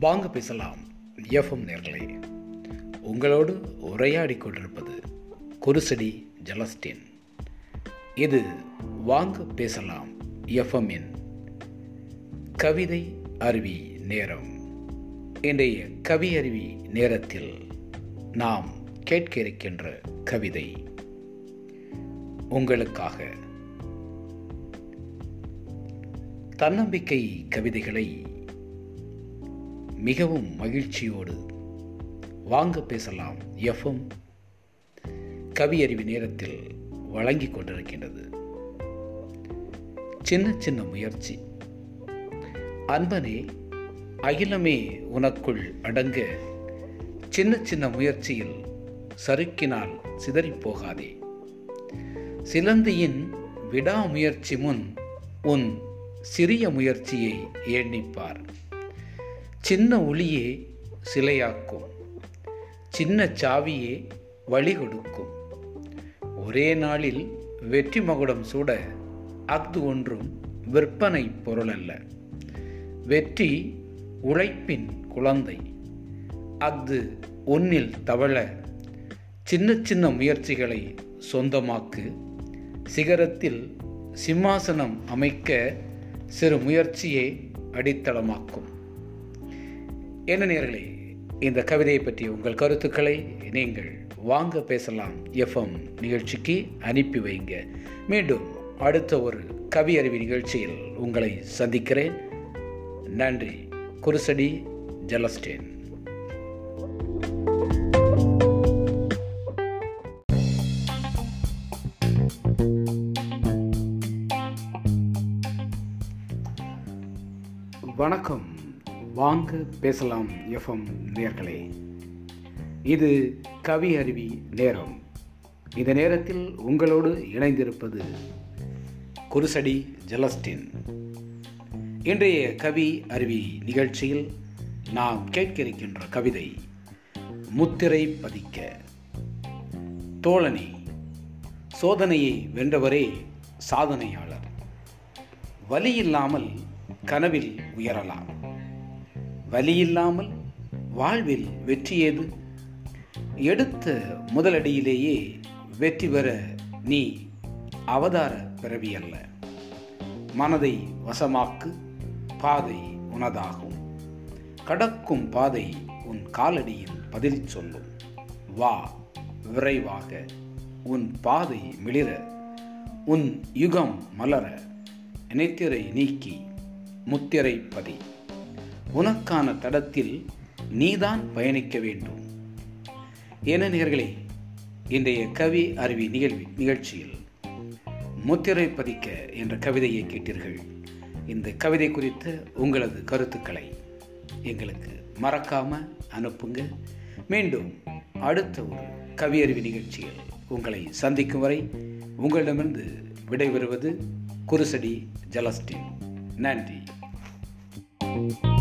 வாங்க பேசலாம். எஃப்எம் நேர்களே உங்களோடு உரையாடி கொண்டிருப்பது குருசடி ஜலஸ்டின். இது வாங்க பேசலாம் எஃப்எம்மின் கவிதை அருவி நேரம். இன்றைய கவி அருவி நேரத்தில் நாம் கேட்க இருக்கின்ற கவிதை உங்களுக்காக. தன்னம்பிக்கை கவிதைகளை மிகவும் மகிழ்ச்சியோடு வாங்க பேசலாம் எஃப்எம் கவியறிவு நேரத்தில் வழங்கிக் கொண்டிருக்கின்றது. சின்ன சின்ன முயற்சி. அன்பனே அகிலமே உனக்குள் அடங்க சின்ன சின்ன முயற்சியில் சறுக்கினால் சிதறிப் போகாதே சிலந்தியின் விடாமுயற்சி முன் உன் சிறிய முயற்சியை எண்ணிப்பார் சின்ன ஒளியே சிலையாக்கும். சின்ன சாவியே வழி கொடுக்கும். ஒரே நாளில் வெற்றி மகுடம் சூட அஃது ஒன்றும் விற்பனை பொருள் அல்ல வெற்றி உழைப்பின் குழந்தை. அஃது ஒன்னில் தவழ சின்ன சின்ன முயற்சிகளை சொந்தமாக்கு. சிகரத்தில் சிம்மாசனம் அமைக்க சிறு முயற்சியே அடித்தளமாக்கும். என்ன நேர்களே இந்த கவிதையை பற்றி உங்கள் கருத்துக்களை நீங்கள் வாங்க பேசலாம். எஃப்எம் நிகழ்ச்சிக்கு அனுப்பி வைங்க. மீண்டும் அடுத்த ஒரு கவி அறிவி நிகழ்ச்சியில் உங்களை சந்திக்கிறேன். நன்றி. குருசடி ஜலஸ்டேன். வணக்கம். வாங்க பேசலாம் எஃப்எம் நேர்களே. இது கவி அருவி நேரம். இந்த நேரத்தில் உங்களோடு இணைந்திருப்பது குருசடி ஜலஸ்டின். இன்றைய கவி அருவி நிகழ்ச்சியில் நாம் கேட்க இருக்கின்ற கவிதை முத்திரை பதிக்க. தோழனை சோதனையை வென்றவரே சாதனையாளர். வலி இல்லாமல் கனவில் உயரலாம். வலியில்லாமல் வாழ்வில் வெற்றி ஏது? எடுத்த முதலடியிலேயே வெற்றி பெற நீ அவதார பிறவி அல்ல. மனதை வசமாக்கு பாதை உனதாகும். கடக்கும் பாதை உன் காலடியில் பதில் சொல்லும். வா விரைவாக உன் பாதை மிளிர. உன் யுகம் மலர. நினைத்திரை நீக்கி முத்திரை பதி. உனக்கான தடத்தில் நீதான் பயணிக்க வேண்டும். என நேர்களே இன்றைய கவி அருவி நிகழ்வி நிகழ்ச்சியில் முத்திரை பதிக்க என்ற கவிதையை கேட்டீர்கள். இந்த கவிதை குறித்த உங்களது கருத்துக்களை எங்களுக்கு மறக்காம அனுப்புங்க. மீண்டும் அடுத்த ஒரு கவியறிவி நிகழ்ச்சியில் உங்களை சந்திக்கும் வரை உங்களிடமிருந்து விடைபெறுவது குருசடி ஜலஸ்டின். நன்றி. thank you